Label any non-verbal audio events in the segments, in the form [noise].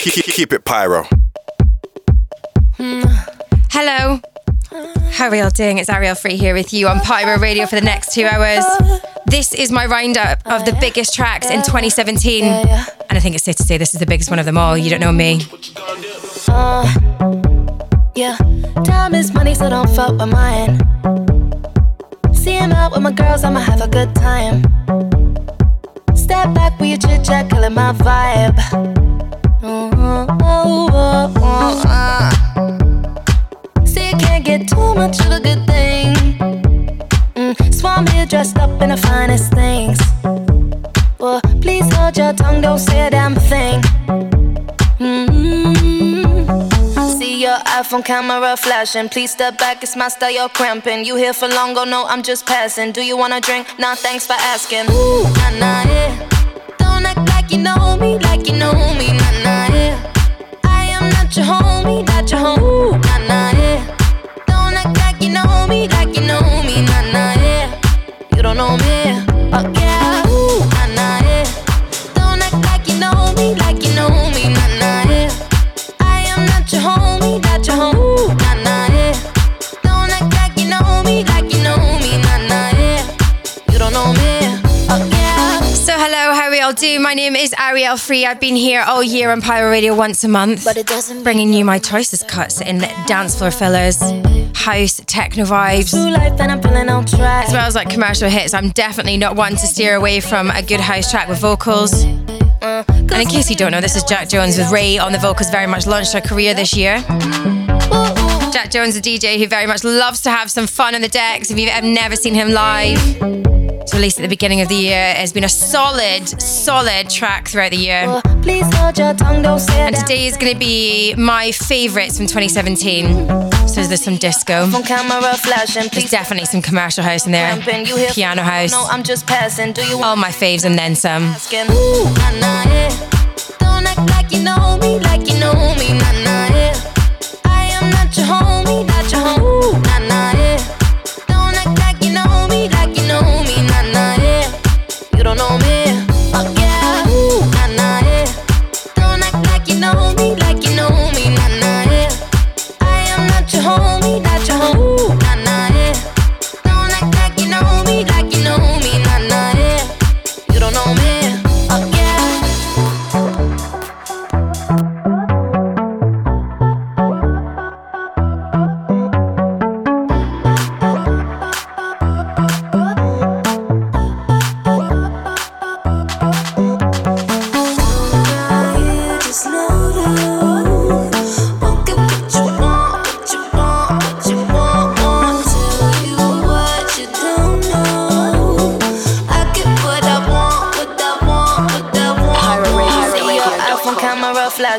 Keep it pyro. Hello. How are we all doing? It's Ariel Free here with you on Pyro Radio for the next two hours. This is my roundup of the biggest tracks in 2017. And I think it's safe to say this is the biggest one of them all. You don't know me. Uh, yeah, time is money, so don't fuck with mine. Seeing out with my girls, I'ma have a good time. Step back with your chit chat, killing my vibe. See, you can't get too much of a good thing. Mm, Swan here dressed up in the finest things. Well, please hold your tongue, don't say a damn thing. Mm-hmm. See your iPhone camera flashing. Please step back, it's my style, you're cramping. You here for long, go no, I'm just passing. Do you wanna drink? Nah, thanks for asking. Don't act like you know me, like you know me, nah, nah, yeah. I am not your homie, not your home. Hello, how are we all doing? My name is Ariel Free. I've been here all year on Pyro Radio once a month, But it doesn't bringing you my choicest cuts in dance floor fillers, house, techno vibes. True life and I'm feeling on track. as well as like commercial hits. I'm definitely not one to steer away from a good house track with vocals. Uh, And in case you don't know, this is Jax Jones with Raye on the vocals. Very much launched her career this year. Jax Jones, a DJ who very much loves to have some fun on the decks. If you've ever never seen him live, it's released at the beginning of the year. It has been a solid, solid track throughout the year. Please hold your tongue, And today is going to be my favourites from 2017. So there's some disco. Phone camera flashing, There's please definitely some commercial house in there. cramping. You here Piano house. No, I'm just passing. Do you All my faves and then some. Ooh,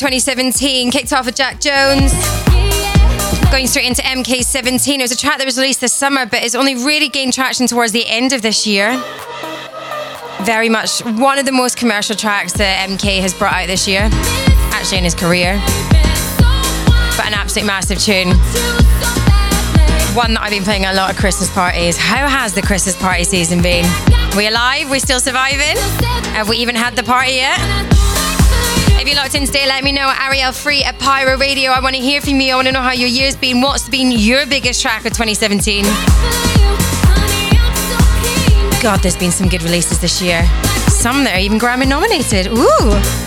2017, kicked off with Jax Jones. Going straight into MK17. It was a track that was released this summer, but it's only really gained traction towards the end of this year. Very much one of the most commercial tracks that MK has brought out this year. actually in his career. But an absolute massive tune. One that I've been playing a lot of Christmas parties. How has the Christmas party season been? We alive? We still surviving? Have we even had the party yet? If you're locked in today, let me know Ariel Free at Pyro Radio. I want to hear from you. I want to know how your year's been. What's been your biggest track of 2017? God, there's been some good releases this year. Some that are even Grammy nominated. Ooh.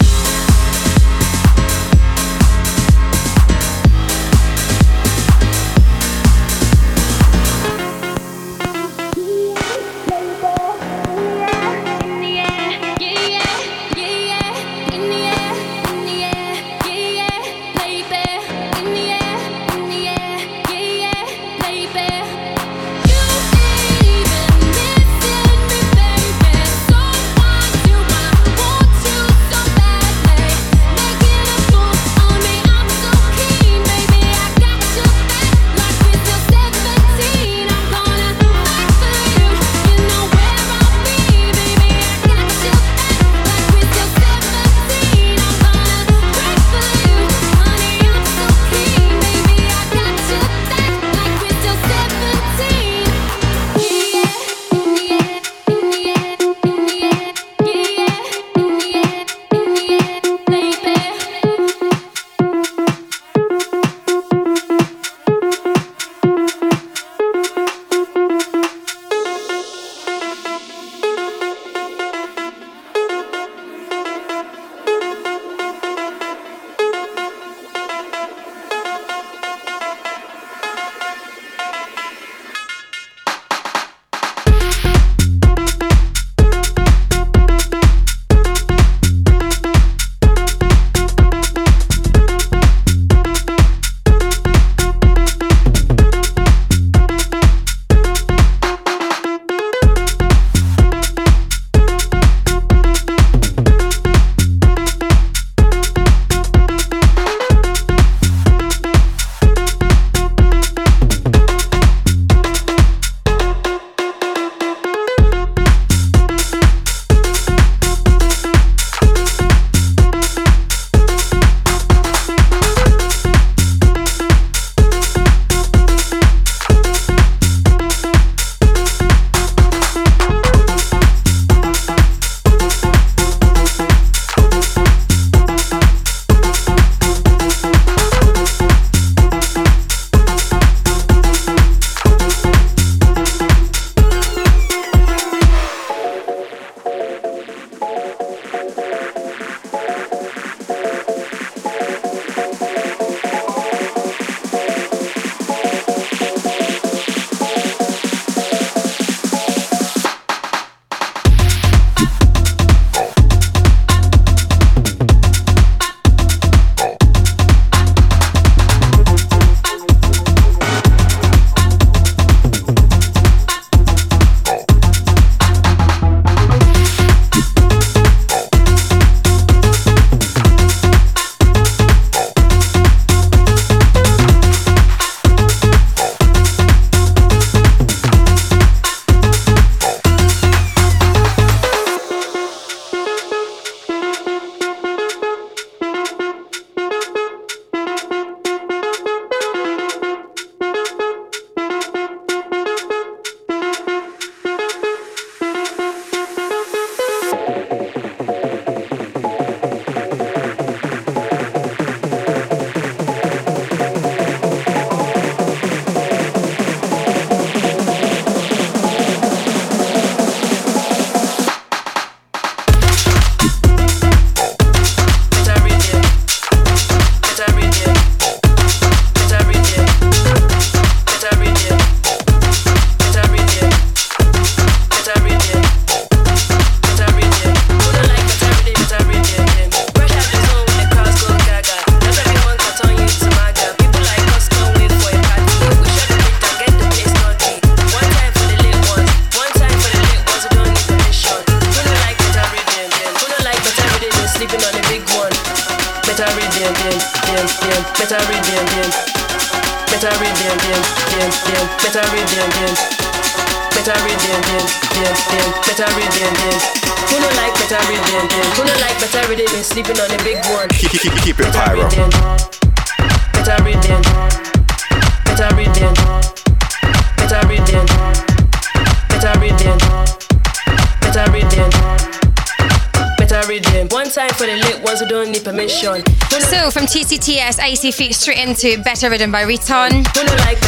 Permission. So from TCTS, Icy Feet straight into Better Ridden by Riton.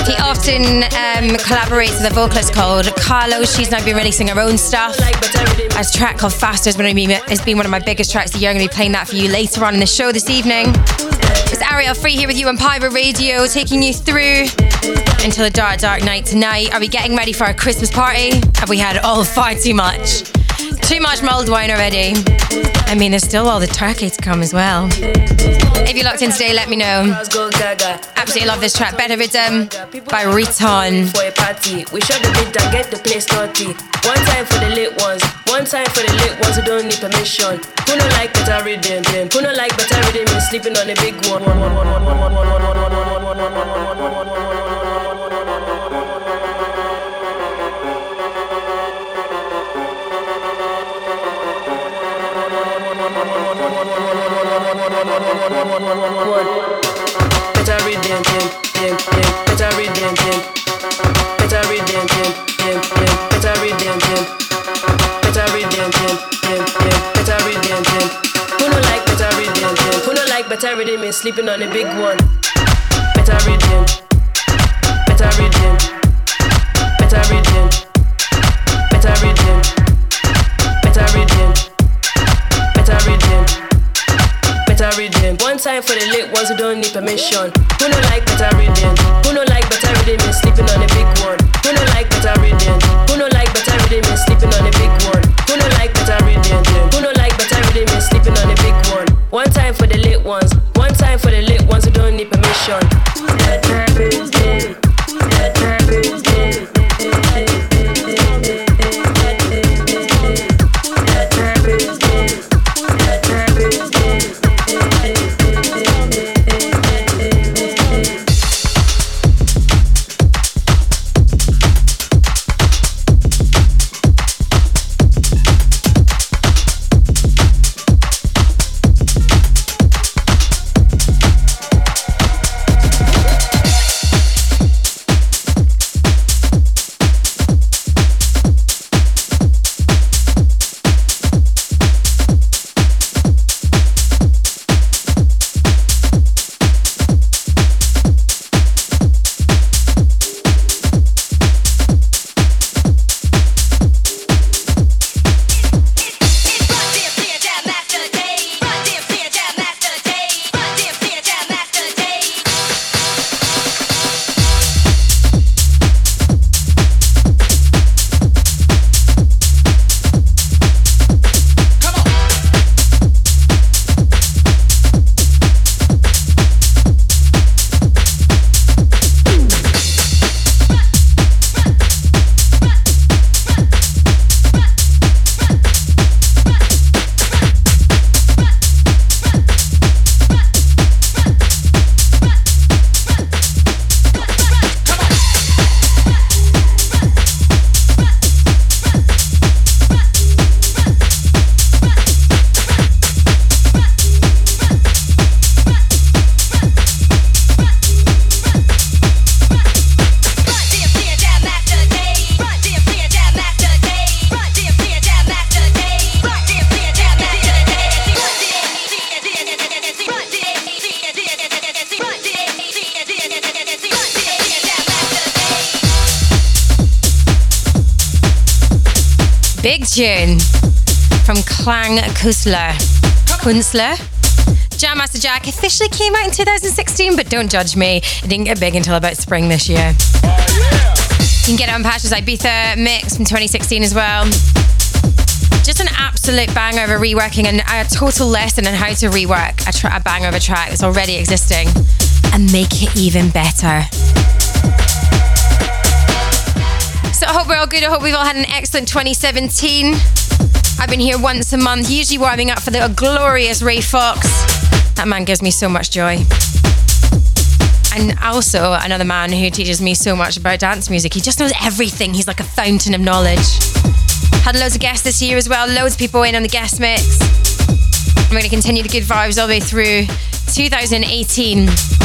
He often um, collaborates with a vocalist called Kah-Lo. She's now been releasing her own stuff. A track called Faster has been, has been one of my biggest tracks of the year. I'm going to be playing that for you later on in the show this evening. It's Ariel Free here with you on Pyro Radio, taking you through until the dark, dark night tonight. Are we getting ready for our Christmas party? Have we had all far too much? Too much mulled wine already. I mean, there's still all the turkey to come as well. If you're locked in today, let me know. Absolutely love this track. Better Rhythm by Riton. For a party, we shut the beat and get the place naughty. One time for the lit ones, one time for the lit ones who don't need permission. Who no like better rhythm? Who no like better rhythm sleeping on a big one. Sleeping on a big one. Better rhythm, better rhythm, better rhythm, One time for the lit ones who don't need permission. Who no like better rhythm? Who no like better rhythm is sleeping on a big one. Who no like better rhythm? Who no like better rhythm is sleeping on a big one. Who no like better rhythm? Who no like better rhythm is sleeping on a big one. One time for the lit ones. One time for the lit ones who don't need permission. Better rhythm. Better Klang Kusler. Kunstler. Jam Master Jack officially came out in 2016, but don't judge me. It didn't get big until about spring this year. You can get it on Patches Ibiza mix from 2016 as well. Just an absolute banger of a reworking and a total lesson on how to rework a, tra- a banger of a track that's already existing and make it even better. So I hope we're all good. I hope we've all had an excellent 2017. I've been here once a month, usually warming up for the glorious Ray Fox. That man gives me so much joy. And also another man who teaches me so much about dance music. He just knows everything. He's like a fountain of knowledge. Had loads of guests this year as well. Loads of people in on the guest mix. I'm going to continue the good vibes all the way through 2018.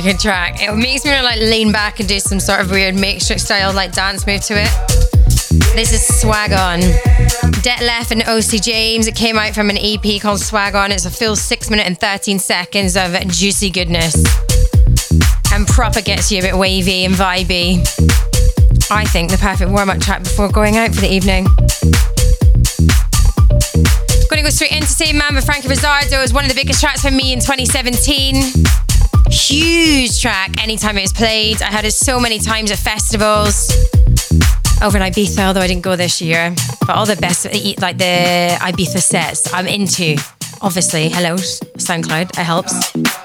A good track. It makes me like lean back and do some sort of weird matrix style like dance move to it. This is Swag On. Detlef and OC James. It came out from an EP called Swag On. It's a full six minute and 13 seconds of juicy goodness. And proper gets you a bit wavy and vibey. I think the perfect warm up track before going out for the evening. Gonna go straight into Man with Frankie Rizardo. is one of the biggest tracks for me in 2017. Huge track anytime it was played. I heard it so many times at festivals. Over in Ibiza, although I didn't go this year. But all the best, like the Ibiza sets, I'm into. Obviously, hello, SoundCloud, it helps.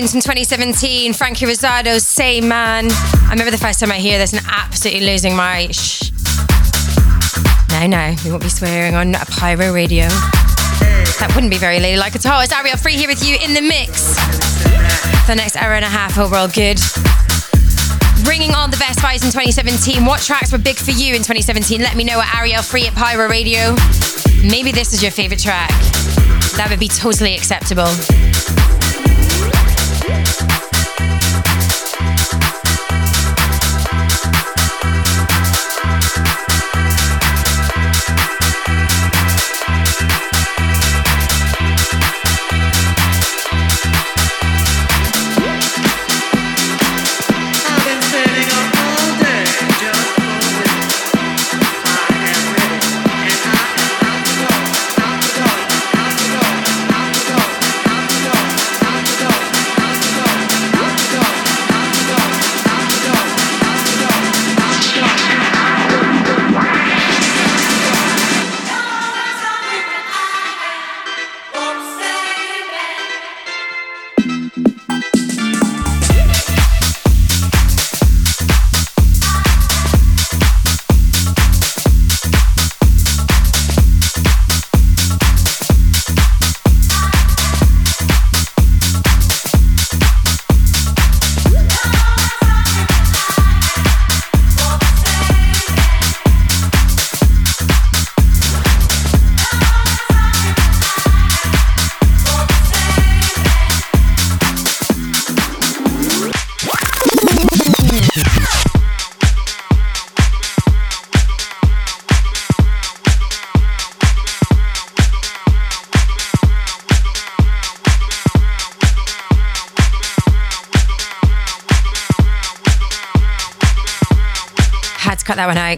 Tunes from 2017. Frankie Rizardo's Say Man. I remember the first time I hear this and absolutely losing my shh. No, no, we won't be swearing on a pyro radio. That wouldn't be very ladylike at all. It's Ariel Free here with you in the mix. For the next hour and a half, hope we're all good. Bringing on the best vibes in 2017. What tracks were big for you in 2017? Let me know at Ariel Free at Pyro Radio. Maybe this is your favorite track. That would be totally acceptable.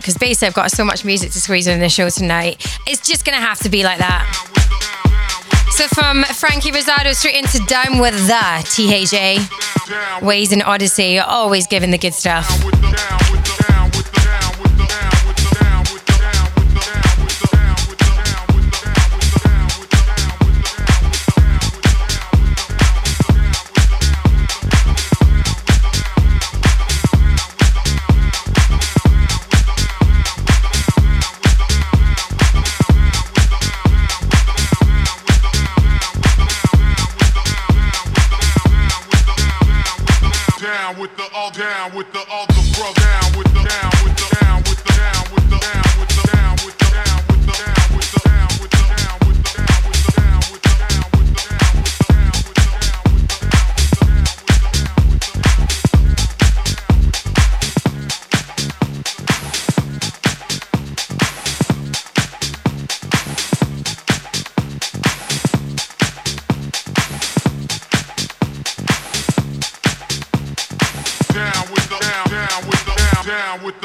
because basically I've got so much music to squeeze in the show tonight. It's just going to have to be like that. So from Frankie Rizardo straight into Down With The THA. Waze and Odyssey, always giving the good stuff.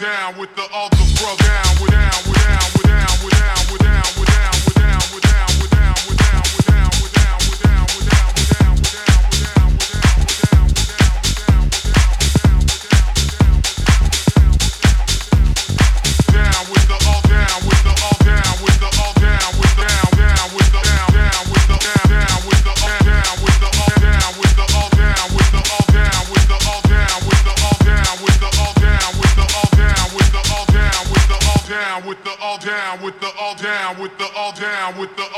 down with the other brother. with the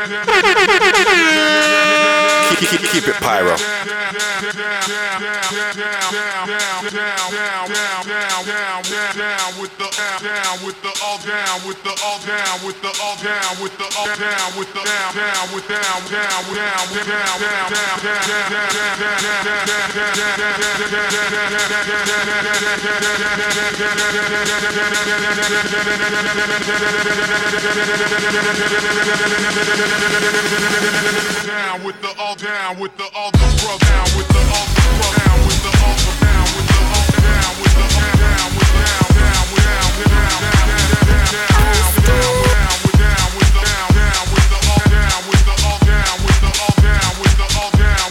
Keep, keep, it pyro. down with the all down with the all down with the all down with the all down with the down down with down down down down down down down down down down down down down down down down with the all down with the all the bro down with the all the bro down with the all the down with the all down with the all down with down down with down down down down down down down down with down with the down down with the all down with the all down with the all down with the all down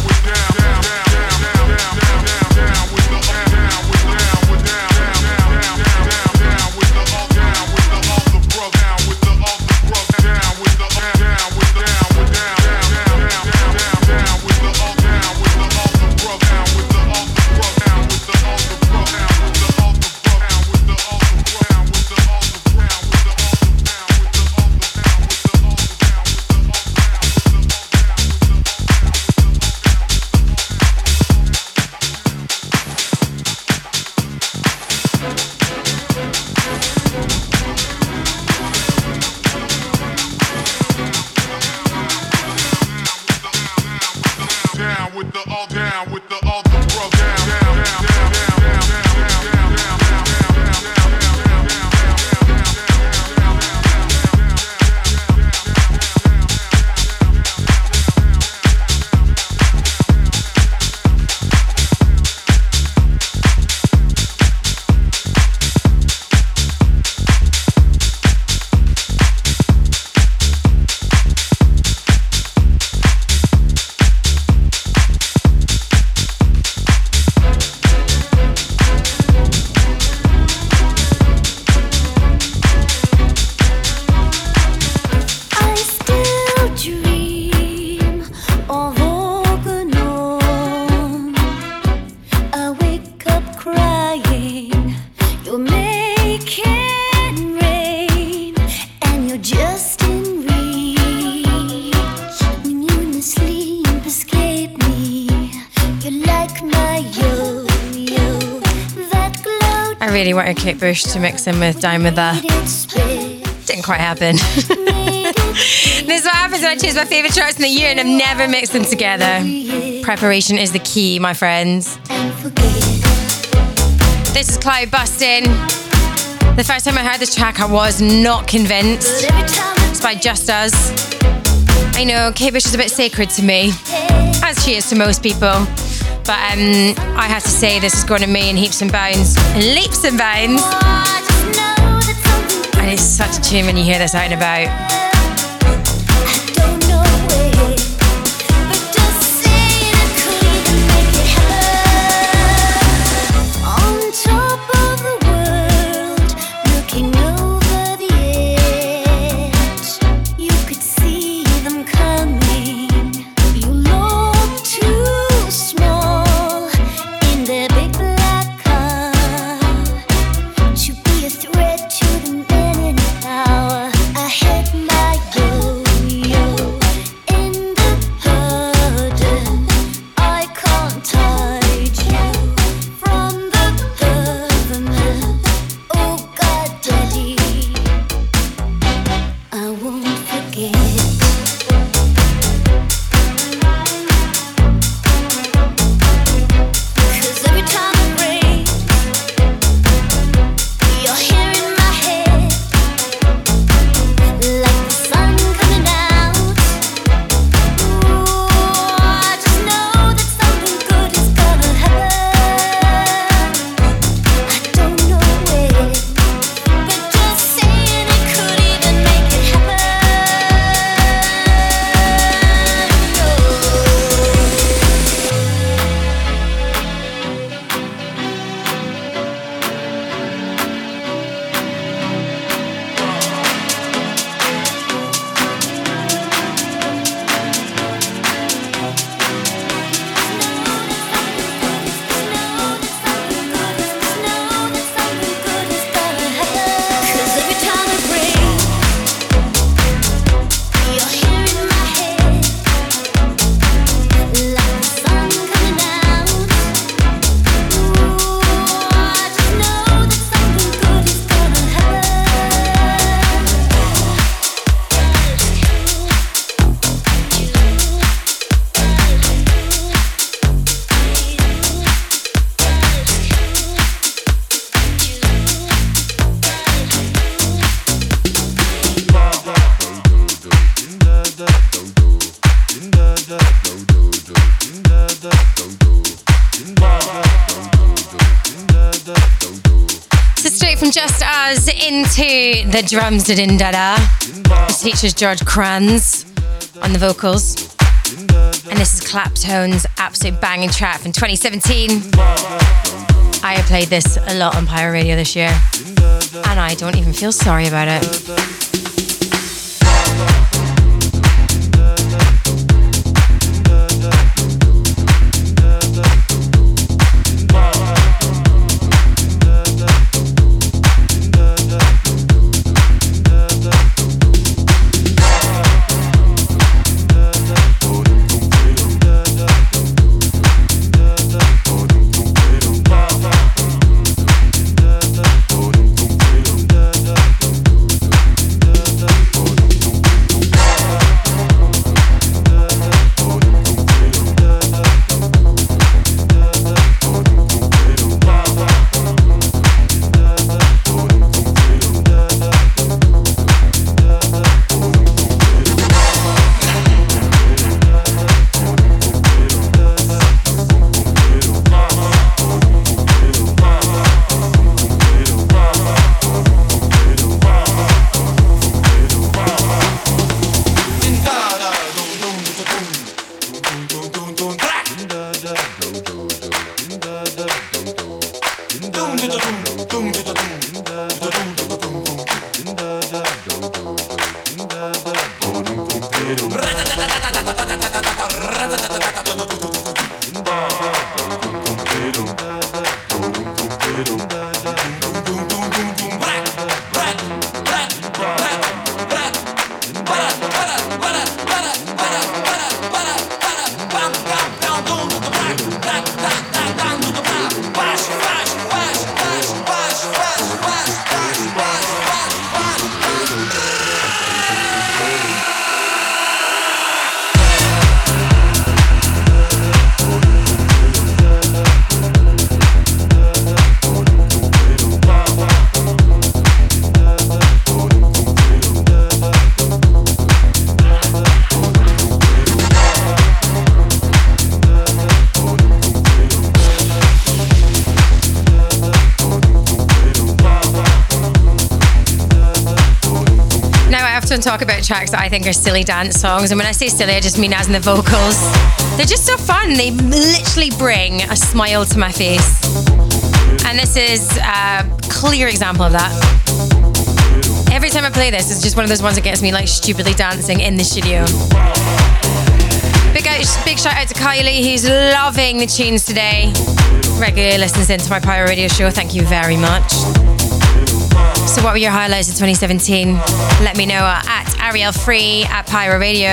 to mix in with with the. Didn't quite happen. [laughs] this is what happens when I choose my favourite charts in the year and I've never mixed them together. Preparation is the key, my friends. This is Cloud Busting. The first time I heard this track, I was not convinced. It's by Just Us. I know Kate Bush is a bit sacred to me, as she is to most people. But um, I have to say, this is going to me in heaps and bounds, leaps and bounds. I just know that something And it's such a tune when you hear this out and about. The drums da din da da. This features George Kranz on the vocals. And this is Claptone's absolute banging track from 2017. I have played this a lot on Pyro Radio this year. And I don't even feel sorry about it. Talk about tracks that I think are silly dance songs, and when I say silly, I just mean as in the vocals. They're just so fun. They literally bring a smile to my face, and this is a clear example of that. Every time I play this, it's just one of those ones that gets me like stupidly dancing in the studio. Big, out, big shout out to Kylie, who's loving the tunes today. Regularly listens into my Pyro Radio show. Thank you very much. So, what were your highlights of 2017? Let me know at Ariel Free at Pyro Radio.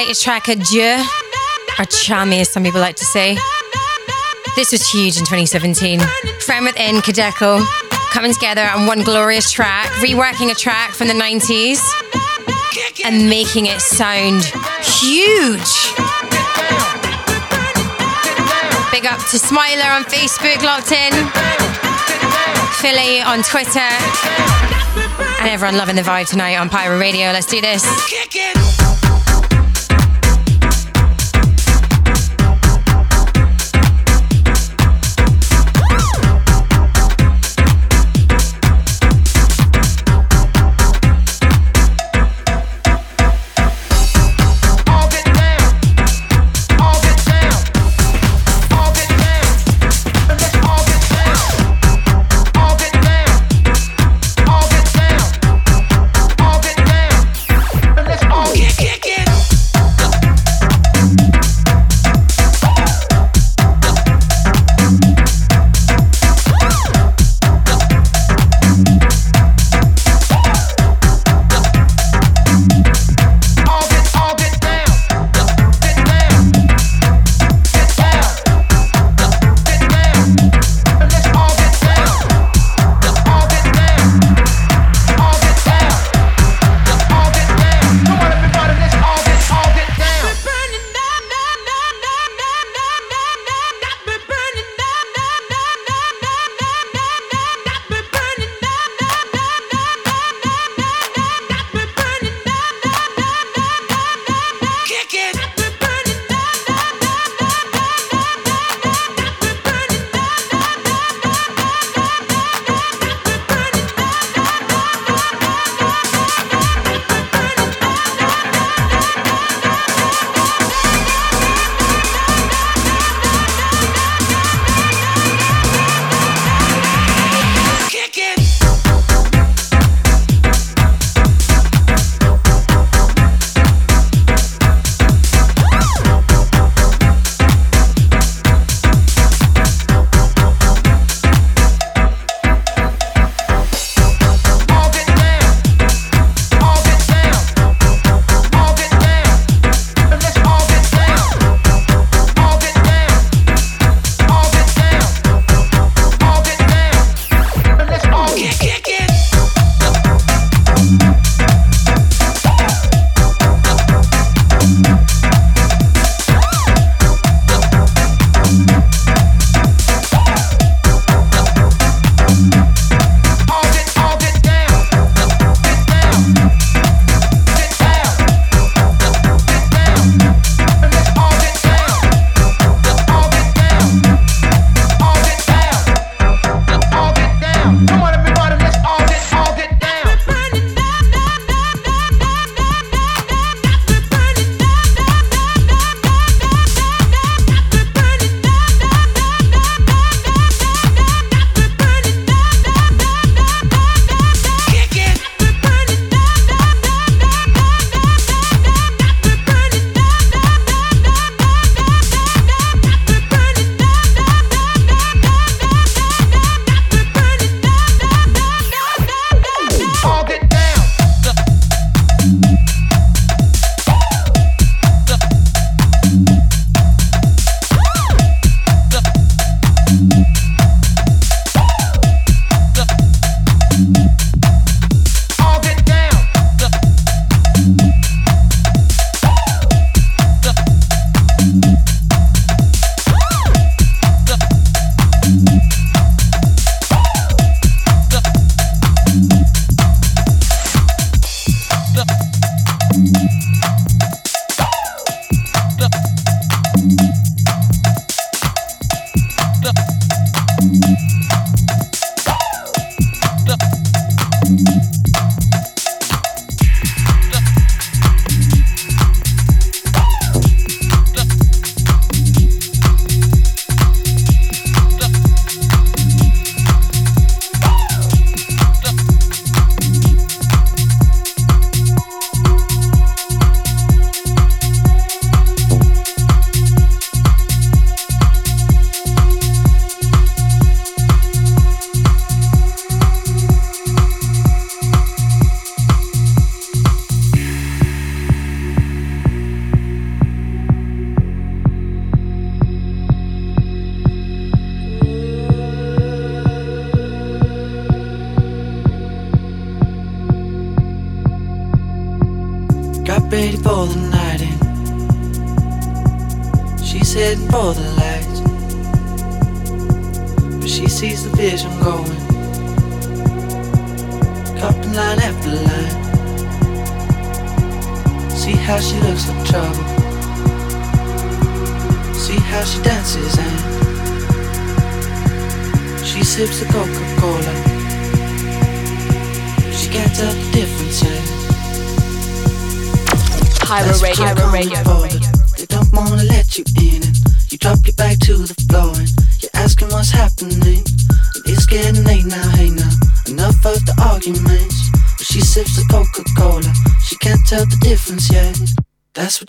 Latest track, Adieu, or Chami as some people like to say. This was huge in 2017. Friend Within, Kideko, coming together on one glorious track, reworking a track from the 90s and making it sound huge. Big up to Smiler on Facebook, locked in. Philly on Twitter. And everyone loving the vibe tonight on Pyro Radio. Let's do this.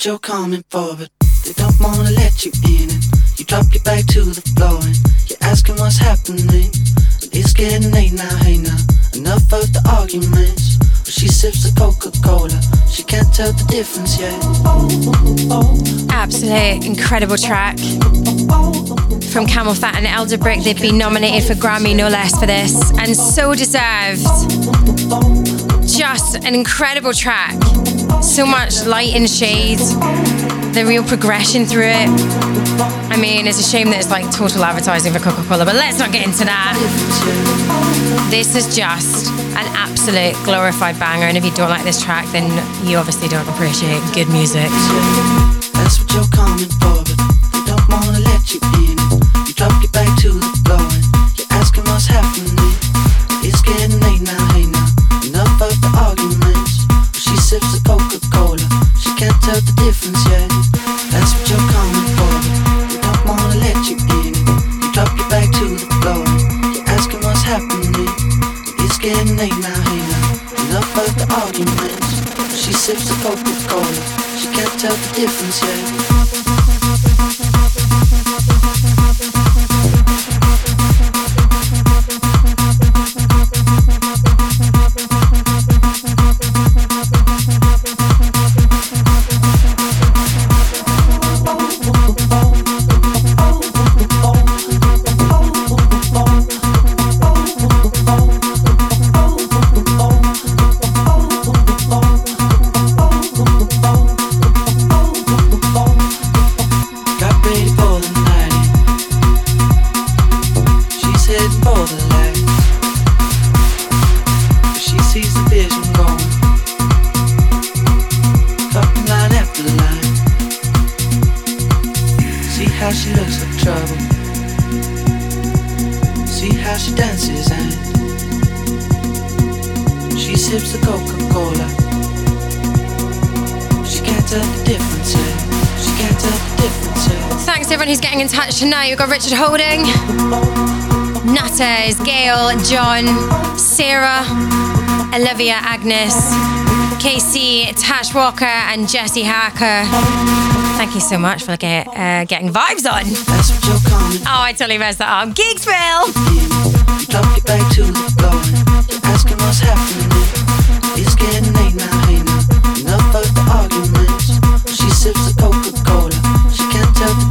What you're coming for, but they don't wanna let you in and you drop your back to the floor and you're asking what's happening. And it's getting late now, hey now. Enough of the arguments. But she sips the Coca-Cola. She can't tell the difference yet. Absolute incredible track from CamelPhat and Elderbrook. They've been nominated for Grammy, no less, for this, and so deserved. Just an incredible track. So much light and shade. The real progression through it. I mean, it's a shame that it's like total advertising for Coca Cola, but let's not get into that. This is just an absolute glorified banger, and if you don't like this track, then you obviously don't appreciate good music. That's what you're coming for, but they don't wanna let you in. You drop your back to the floor you're asking what's happening. Difference yet. That's what you're coming for, they don't wanna let you in. You drop your back to the floor you're asking what's happening. It's getting late now, now. Enough of the arguments. She sips the Coca-Cola. She can't tell the difference yet. To everyone who's getting in touch tonight. We've got Richard Holding, Nutters, Gail, John, Sarah, Olivia, Agnes, Casey, Tash Walker, and Jesse Hacker. Thank you so much for get, uh, getting vibes on. Oh, I totally messed that up. Geeksville! She sips the Coca-Cola. She can't tell the.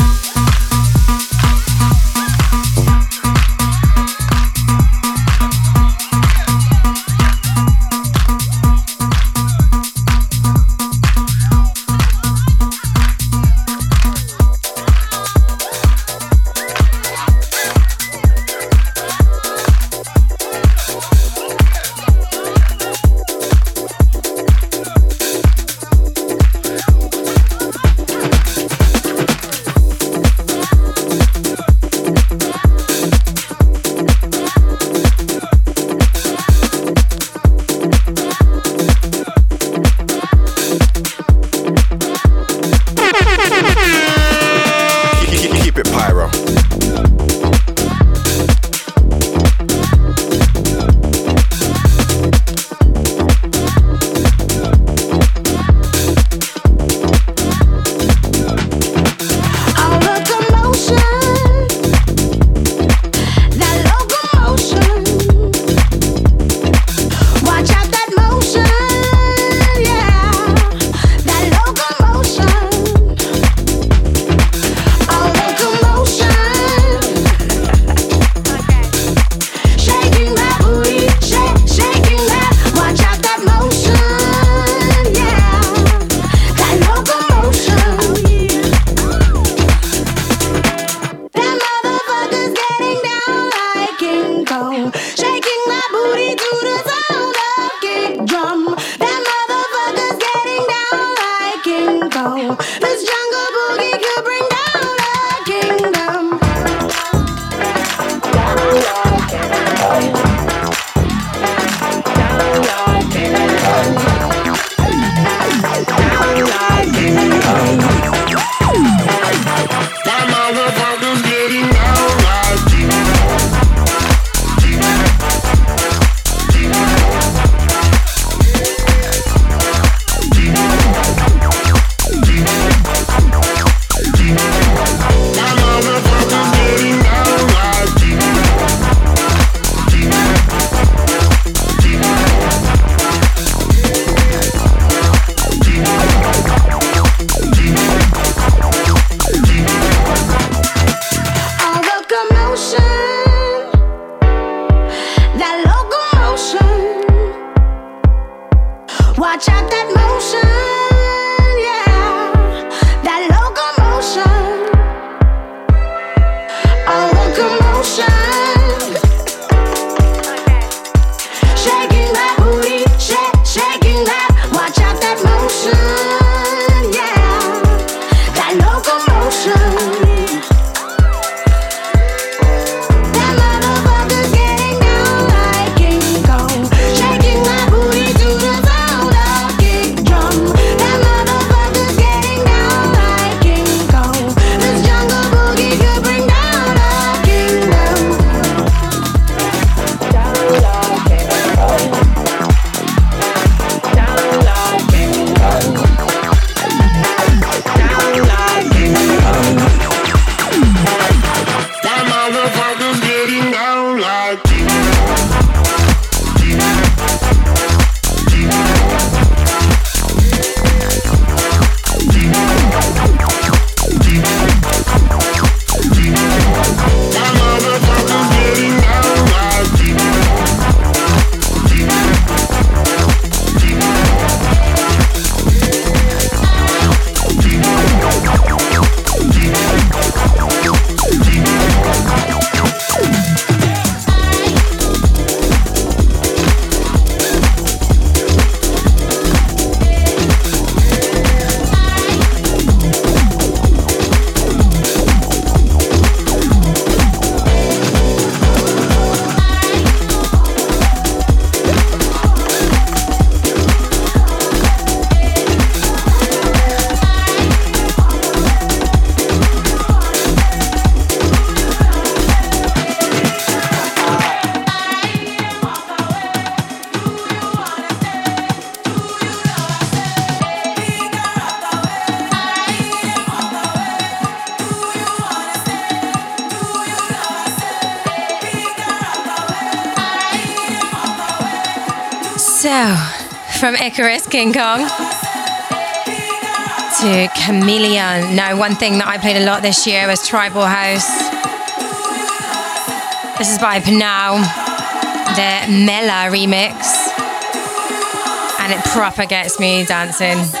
Icarus, King Kong. To Chameleon. Now, one thing that I played a lot this year was Tribal House. This is by Panau, the Mela remix. And it proper gets me dancing.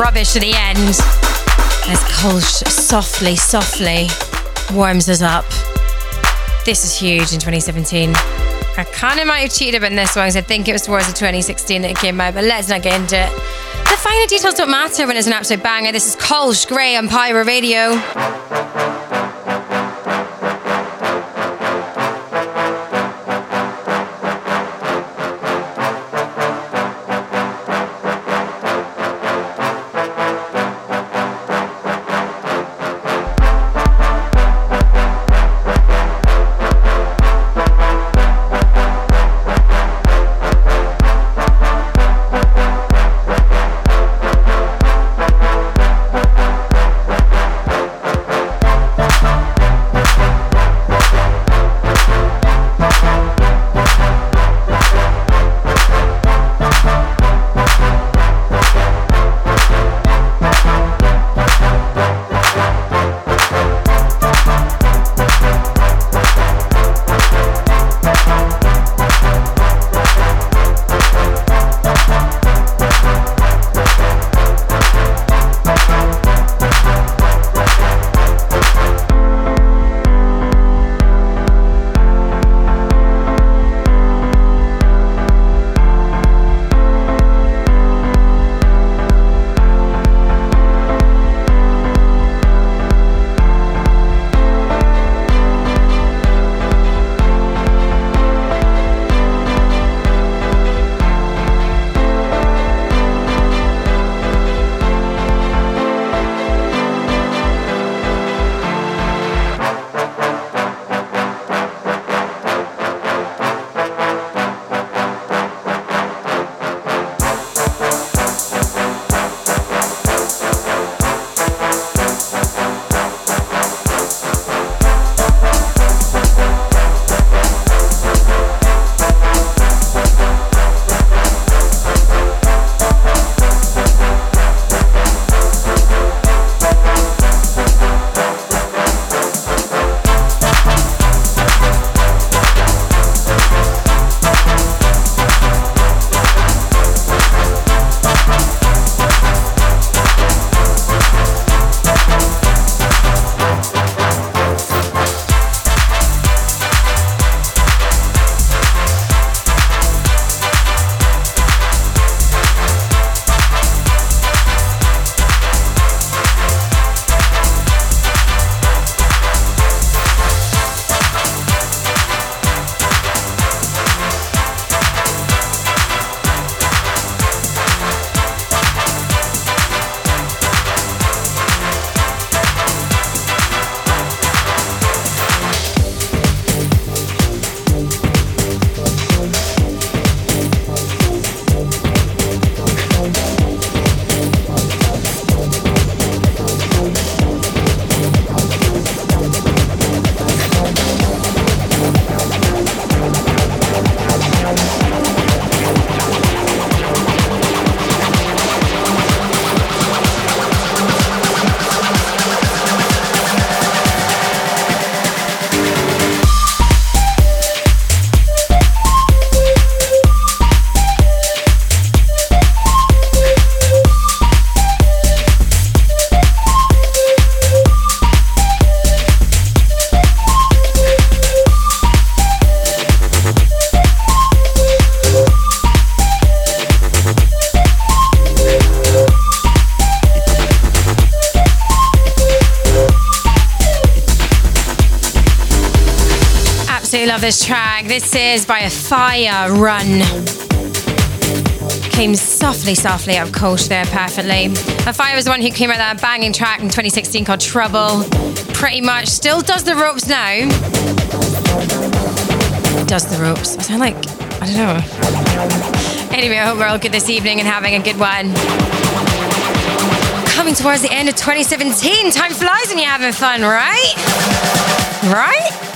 Rubbish to the end. As Kolsch softly, softly warms us up. This is huge in 2017. I kind of might have cheated in this one because I think it was towards the 2016 that it came out, but let's not get into it. The finer details don't matter when it's an absolute banger. This is Kolsch Grey on Pyro Radio. Love this track. This is by Offaiah run. Came softly, softly of Kolsch there perfectly. Offaiah was the one who came out that banging track in 2016 called Trouble. Pretty much still does the ropes now. Does the ropes. I sound like, I don't know. Anyway, I hope we're all good this evening and having a good one. Coming towards the end of 2017. Time flies when you're having fun, right? Right?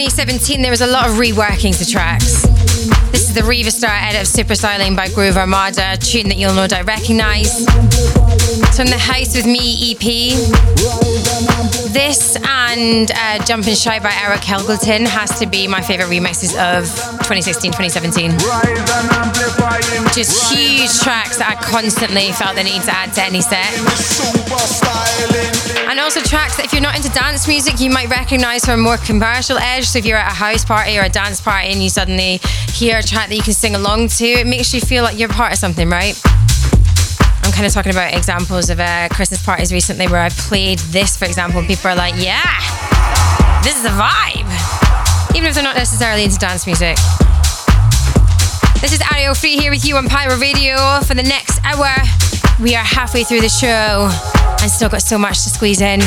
2017, there was a lot of reworkings to tracks. This is the Riva Starr edit of Super Styling by Groove Armada, a tune that you'll no doubt recognise. It's from the House with Me EP. This and uh, Jumpin' Shy by Eric Helgleton has to be my favourite remixes of 2016 2017. Just huge tracks that I constantly felt the need to add to any set. And also tracks that if you're not into dance music, you might recognise from a more commercial edge. So if you're at a house party or a dance party and you suddenly hear a track that you can sing along to, it makes you feel like you're part of something, right? I'm kind of talking about examples of uh, Christmas parties recently where I played this, for example, and people are like, yeah, this is a vibe. Even if they're not necessarily into dance music. This is Ariel Free here with you on Pyro Radio for the next hour. We are halfway through the show and still got so much to squeeze in.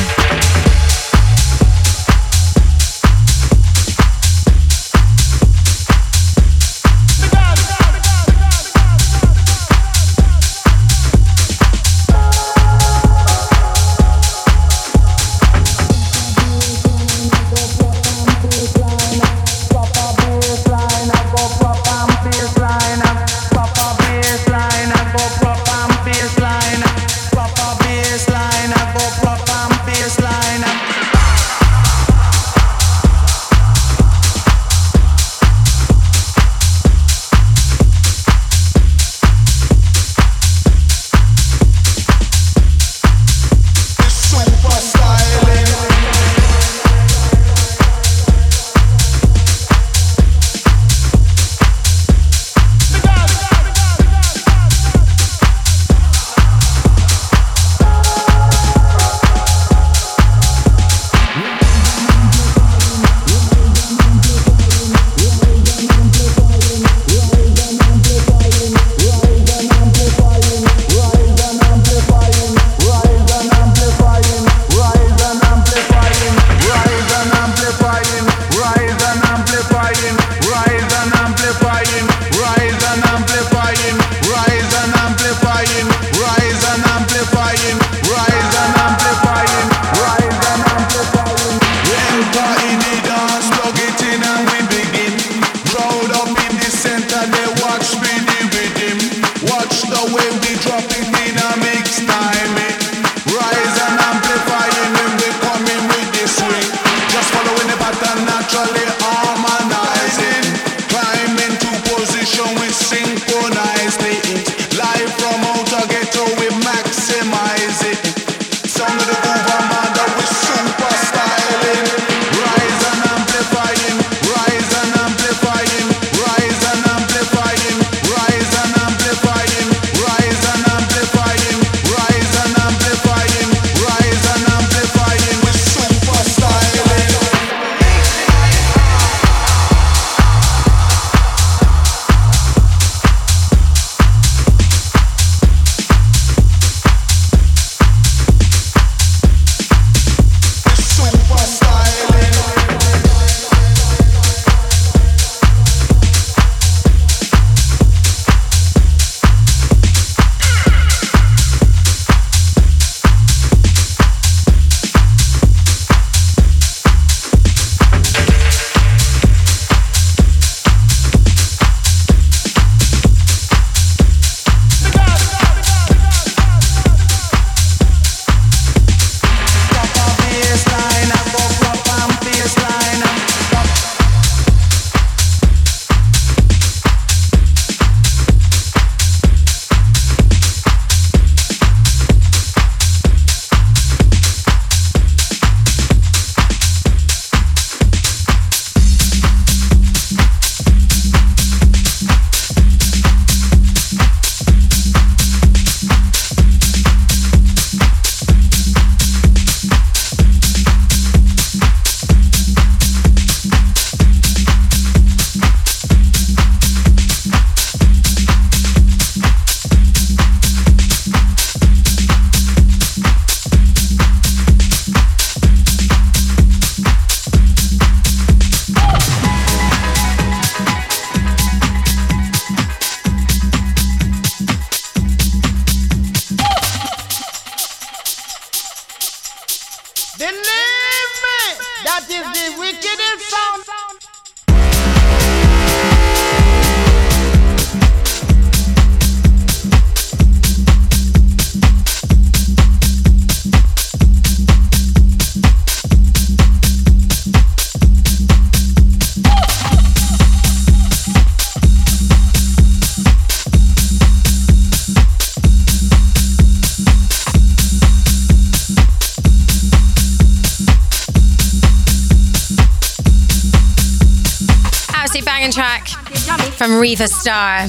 Star.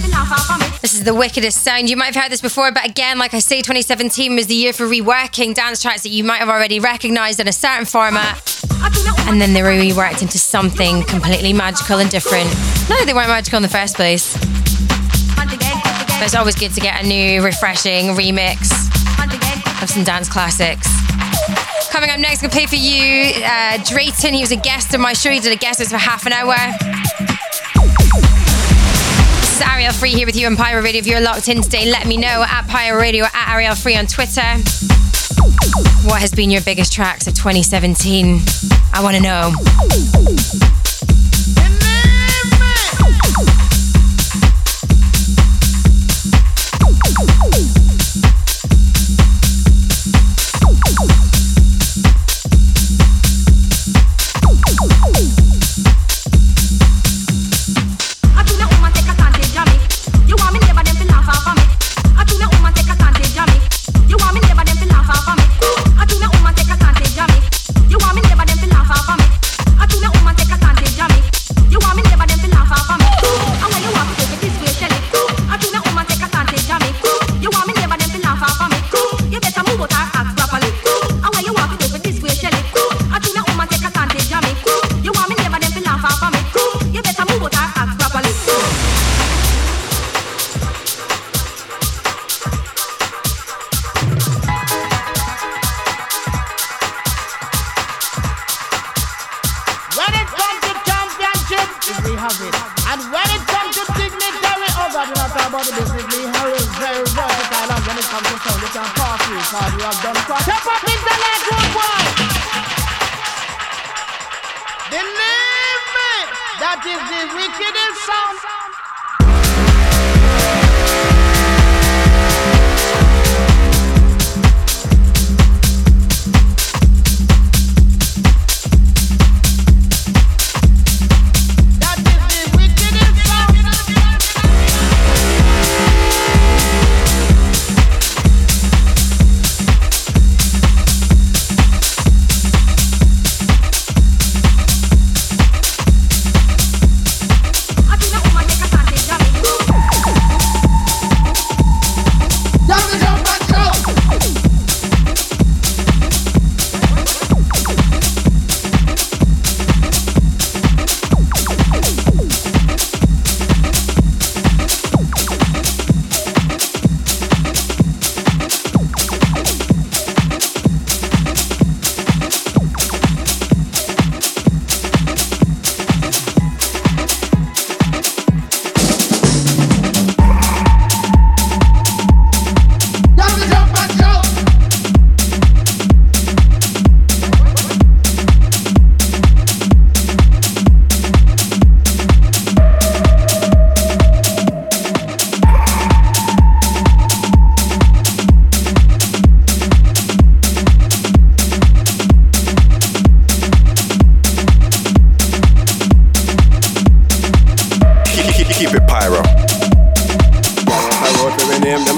This is the wickedest sound. You might have heard this before, but again, like I say, 2017 was the year for reworking dance tracks that you might have already recognized in a certain format. And then they were reworked into something completely magical and different. No, they weren't magical in the first place. But it's always good to get a new, refreshing remix of some dance classics. Coming up next, I'm gonna play for you uh, Drayton. He was a guest on my show. He did a guest list for half an hour. This is Ariel Free here with you on Pyro Radio. If you're locked in today, let me know at Pyro Radio at Ariel Free on Twitter. What has been your biggest tracks of 2017? I want to know.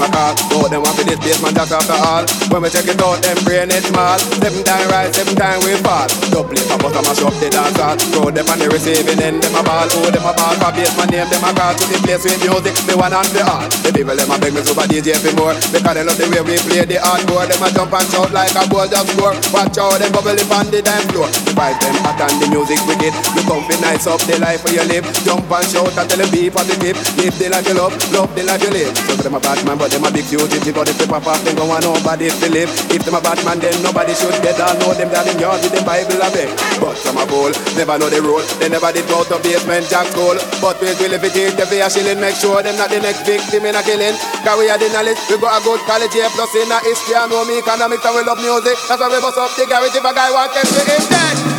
A call. Go them want for this Basement Jaxx after all. When we check it out, them brain it small. Seven time rise, seven time we fall. Double it, I mash up the dance hall. Throw them on the receiving end, them a ball. Who them a ball for basement name, them a call. To the place with music, the one and the all. The people them a beg me super DJ for more. Because they love the way we play the hardcore. Them a jump and shout like a ball just score. Watch out, them bubble up on the dance floor. The vibe them hot and the music wicked. You come nice up the life where you live. Jump and shout and tell them be positive. Live the life you love, love the life you live. So them a bad man, but them a big duty. But if they pop then go on nobody. to live. If them a bad man, then nobody should get all know them down in yard with them Bible a beg. But some a bowl, never know the rule. They never did go to Basement Jaxx school. But we will if it is the a shilling, make sure them not the next victim in a killing. Cause we are the knowledge, we got a good college here, plus in a history, and know me economics, and we love music. That's why we bust up the garage if a guy want them to him dead.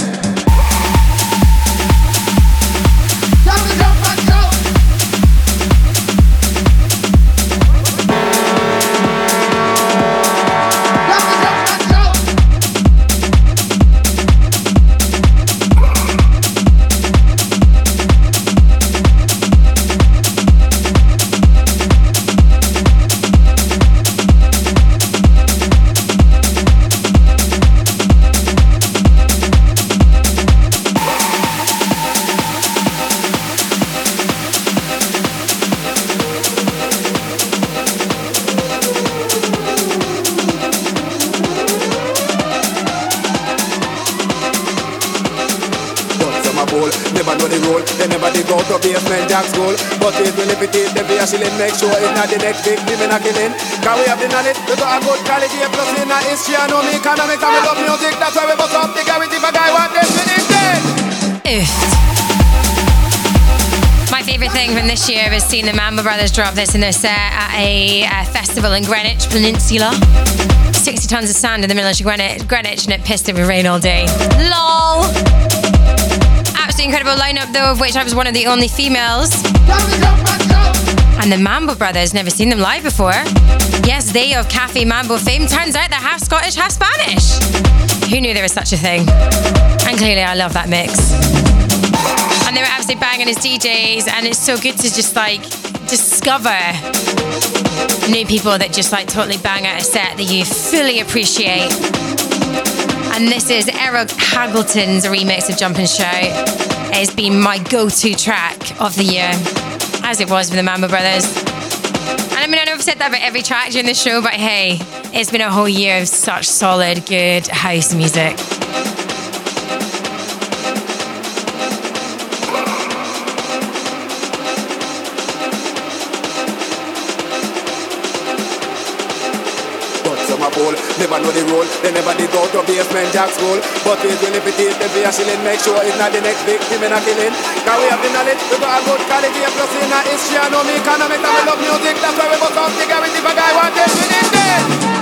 But is, a shilling. Make sure it's not the next a killing. Cause we have the knowledge, we got a good here, plus in a history, and we love music. That's why we bust up the a guy dead. My favourite thing from this year was seeing the Mambo Brothers drop this in their set at a, uh festival in Greenwich Peninsula. 60 tons of sand in the middle of Greenwich, Greenwich and it pissed it with rain all day. LOL! Absolutely incredible lineup though, of which I was one of the only females. And the Mambo Brothers, never seen them live before. Yes, they of Cafe Mambo fame. Turns out they're half Scottish, half Spanish. Who knew there was such a thing? And clearly, I love that mix. And they were absolutely banging as DJs, and it's so good to just like discover new people that just like totally bang out a set that you fully appreciate. And this is Eric Haggleton's remix of Jump and Shout. Has been my go-to track of the year, as it was with the Mambo Brothers. And I mean, I know I've said that about every track during the show, but hey, it's been a whole year of such solid, good house music. Never know the rule. They never did go to Basement Jaxx school. But it will if it is, them be a shilling. Make sure it's not the next victim in a killing. Cause we have the knowledge, we got a good college here, plus in a history, and know me economics, we love music. That's why we up the garage if a guy want them to him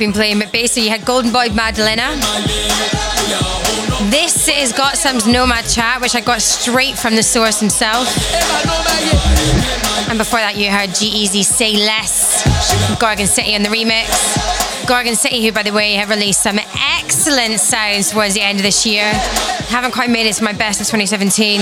been playing, but basically you had Golden Boy Madalena. This is Got Some's Nomad Chat, which I got straight from the source himself. And before that, you heard G Say Less, Gorgon City on the remix. Gorgon City, who, by the way, have released some excellent sounds towards the end of this year. Haven't quite made it to my best of 2017,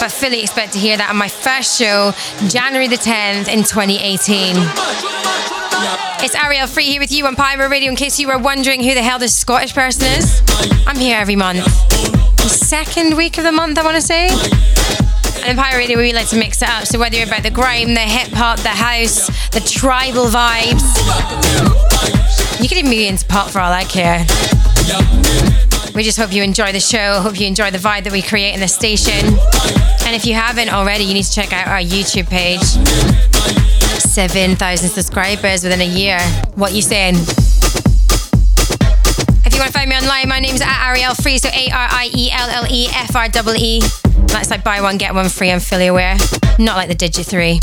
but fully expect to hear that on my first show, January the 10th in 2018. It's Arielle Free here with you on Pyro Radio in case you were wondering who the hell this Scottish person is. I'm here every month. The second week of the month, I want to say. And in Pyro Radio, we like to mix it up. So whether you're about the grime, the hip hop, the house, the tribal vibes, you could even be into pop for all I care. We just hope you enjoy the show. Hope you enjoy the vibe that we create in the station. And if you haven't already, you need to check out our YouTube page. 7,000 subscribers within a year. What are you saying? If you want to find me online, my name's at Arielle Free, so A R I E L L E F R E E. That's like buy one, get one free, I'm fully aware. Not like the Digit 3.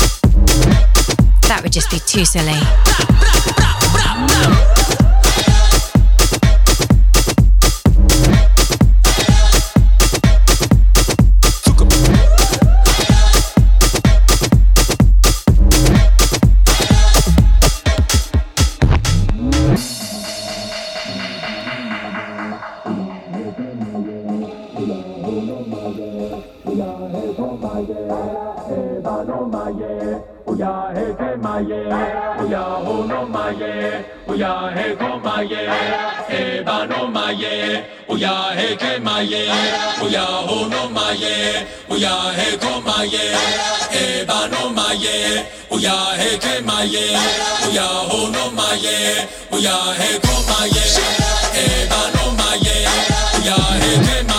That would just be too silly. maye, eba no maye, uya heke maye, uya ho no maye, uya heko maye, eba no maye, uya heke maye, uya ho no maye, uya heko maye, eba no maye, uya heke maye.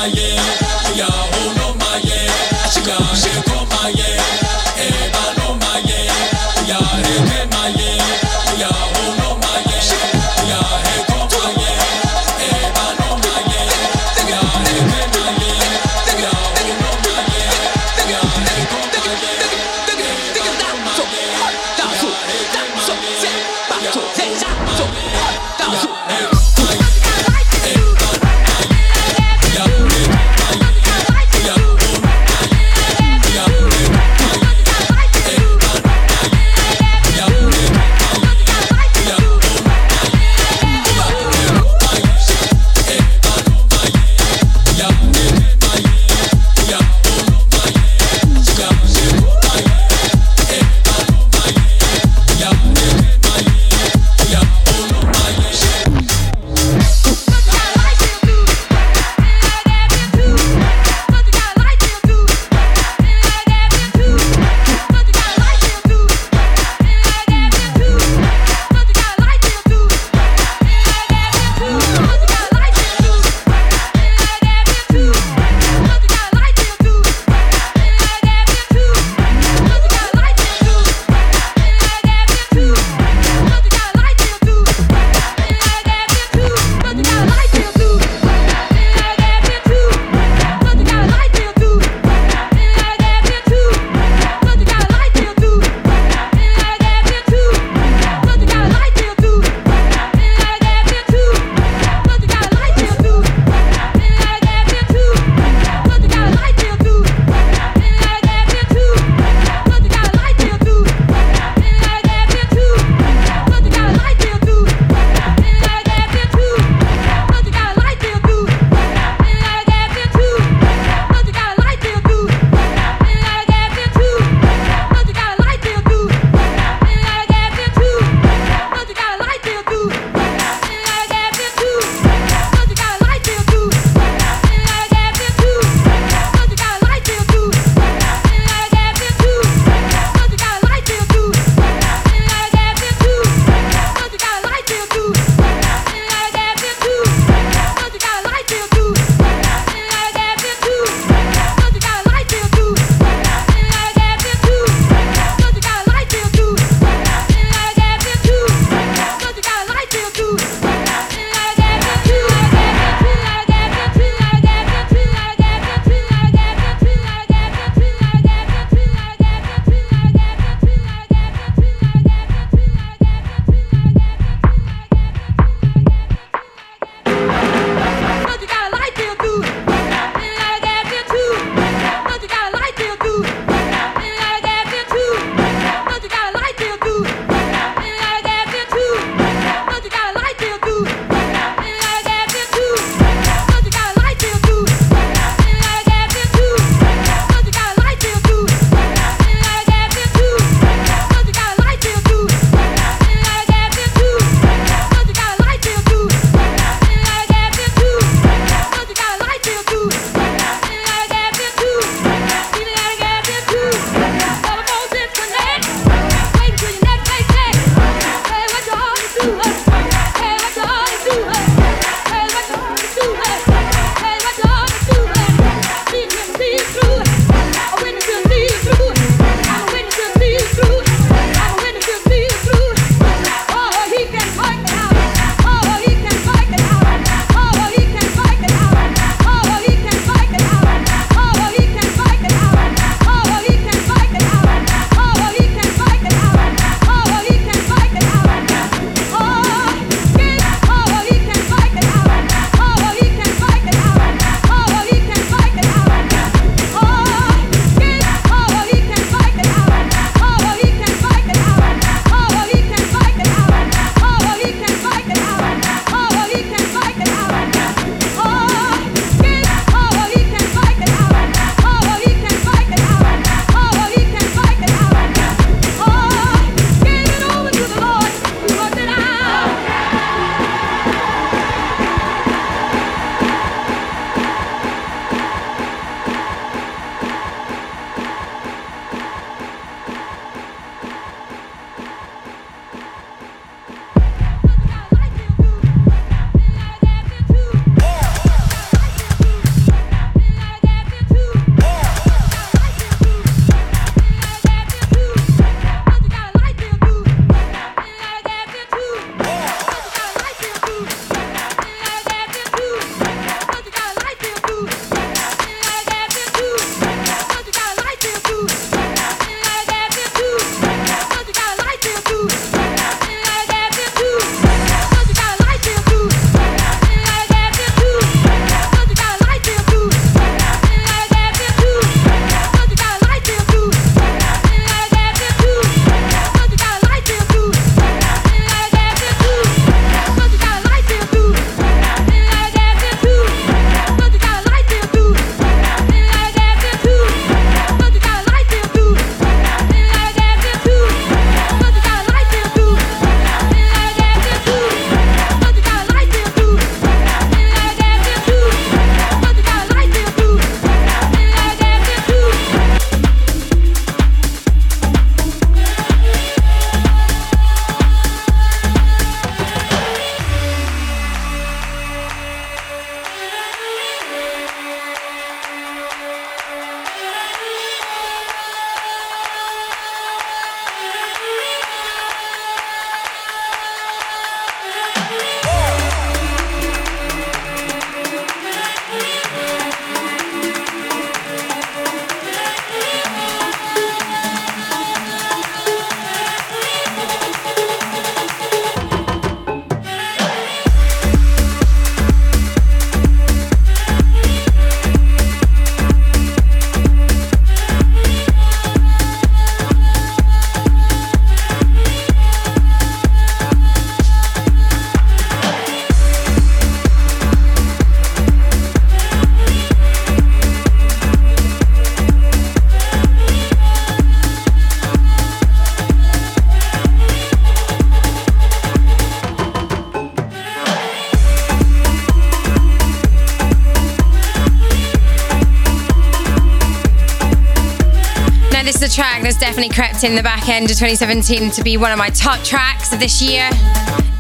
Definitely crept in the back end of 2017 to be one of my top tracks of this year.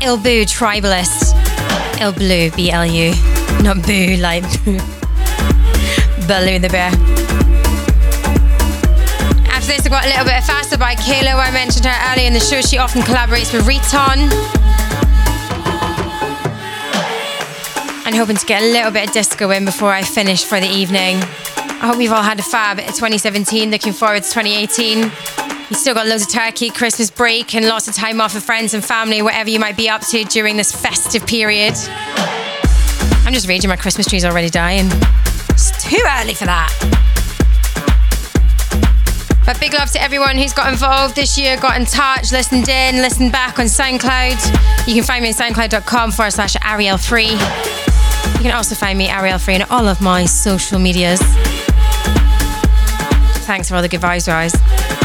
Il Boo Tribalist. Il Blue, B L U. Not Boo, like Baloo the Bear. After this, I got a little bit faster by Kah-Lo, I mentioned her earlier in the show. She often collaborates with Riton. And hoping to get a little bit of disco in before I finish for the evening. I hope you've all had a fab 2017. Looking forward to 2018. You still got loads of turkey, Christmas break, and lots of time off with friends and family, whatever you might be up to during this festive period. I'm just raging my Christmas tree's already dying. It's too early for that. But big love to everyone who's got involved this year, got in touch, listened in, listened back on SoundCloud. You can find me on soundcloud.com forward slash Arielle Free. You can also find me Arielle Free on all of my social medias. Thanks for all the good vibes, guys.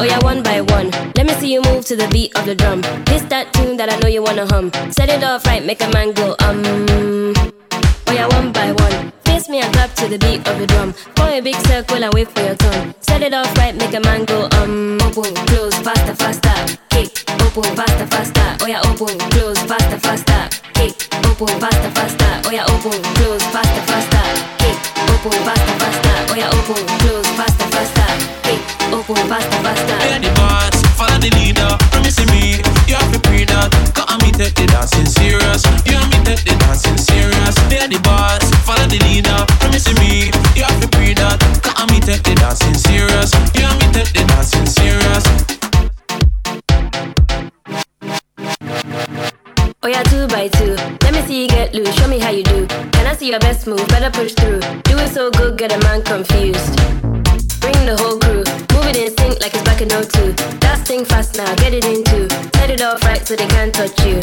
Oh yeah, one by one. Let me see you move to the beat of the drum. This that tune that I know you wanna hum. Set it off right, make a man go um. Oh yeah, one by one. Face me and clap to the beat of the drum. Form a big circle and wait for your turn. Set it off right, make a man go um. Open, close, faster, faster. Kick, open, faster, faster. Oh yeah, open, close, faster, faster. Kick, open, faster, faster. Oh yeah, open, close, faster, faster. Kick, open, faster, faster. Oh yeah, open, close, faster, faster. Open, faster, faster. Hear the boss, follow the leader. Promising me, you have to pre that. Cause me take the dancing serious. You and me take the dancing serious. Hear the boss, follow the leader. Promising me, you have to pre that. Cause me take the dancing serious. You and me take the dancing serious. Oh yeah, two by two. Let me see you get loose. Show me how you do. Can I see your best move? Better push through. Do it so good, get a man confused. Bring the whole crew. It in sync like it's back in 02. That thing fast now, get it into. Set it off right so they can't touch you.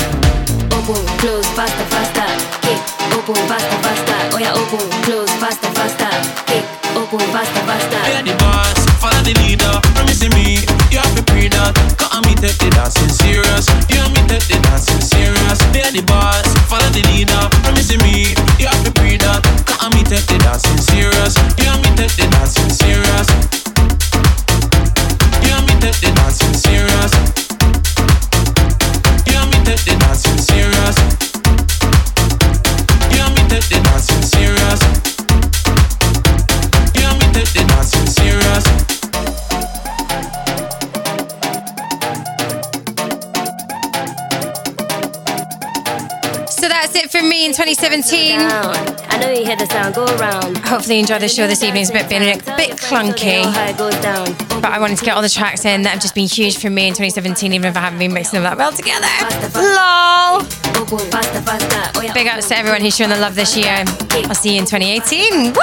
Open, close, faster, faster. Kick, open, faster, faster. Oh yeah, open, close, faster, faster. Kick, open, faster, faster. Hear the boss, follow the leader. Promising me, you have to pre that. Cause me take the dancing serious. You and me take the dancing serious. Hear the boss, follow the leader. Promising me, you have to pre that. Cause me take the dancing serious. You and me take the dancing serious. Dancing serious. And me the dancing it from me in 2017. I know you hear the sound go around. Hopefully, you enjoyed the show this evening. It's been, been a bit clunky. How it goes down. But I wanted to get all the tracks in that have just been huge for me in 2017, even if I haven't been mixing them that well together. LOL. Faster, faster. Yeah, Big ups to everyone who's showing the love this year. I'll see you in 2018. Woo!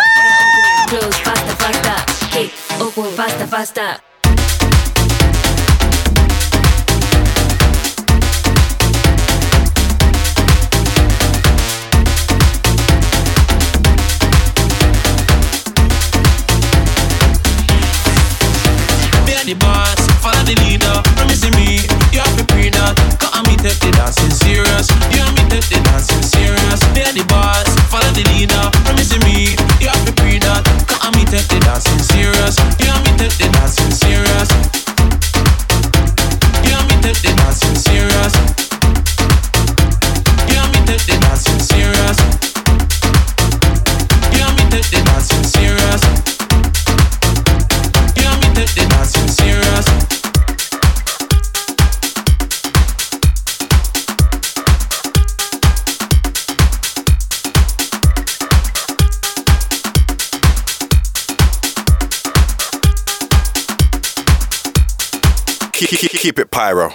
Serious. Keep, keep, keep it pyro.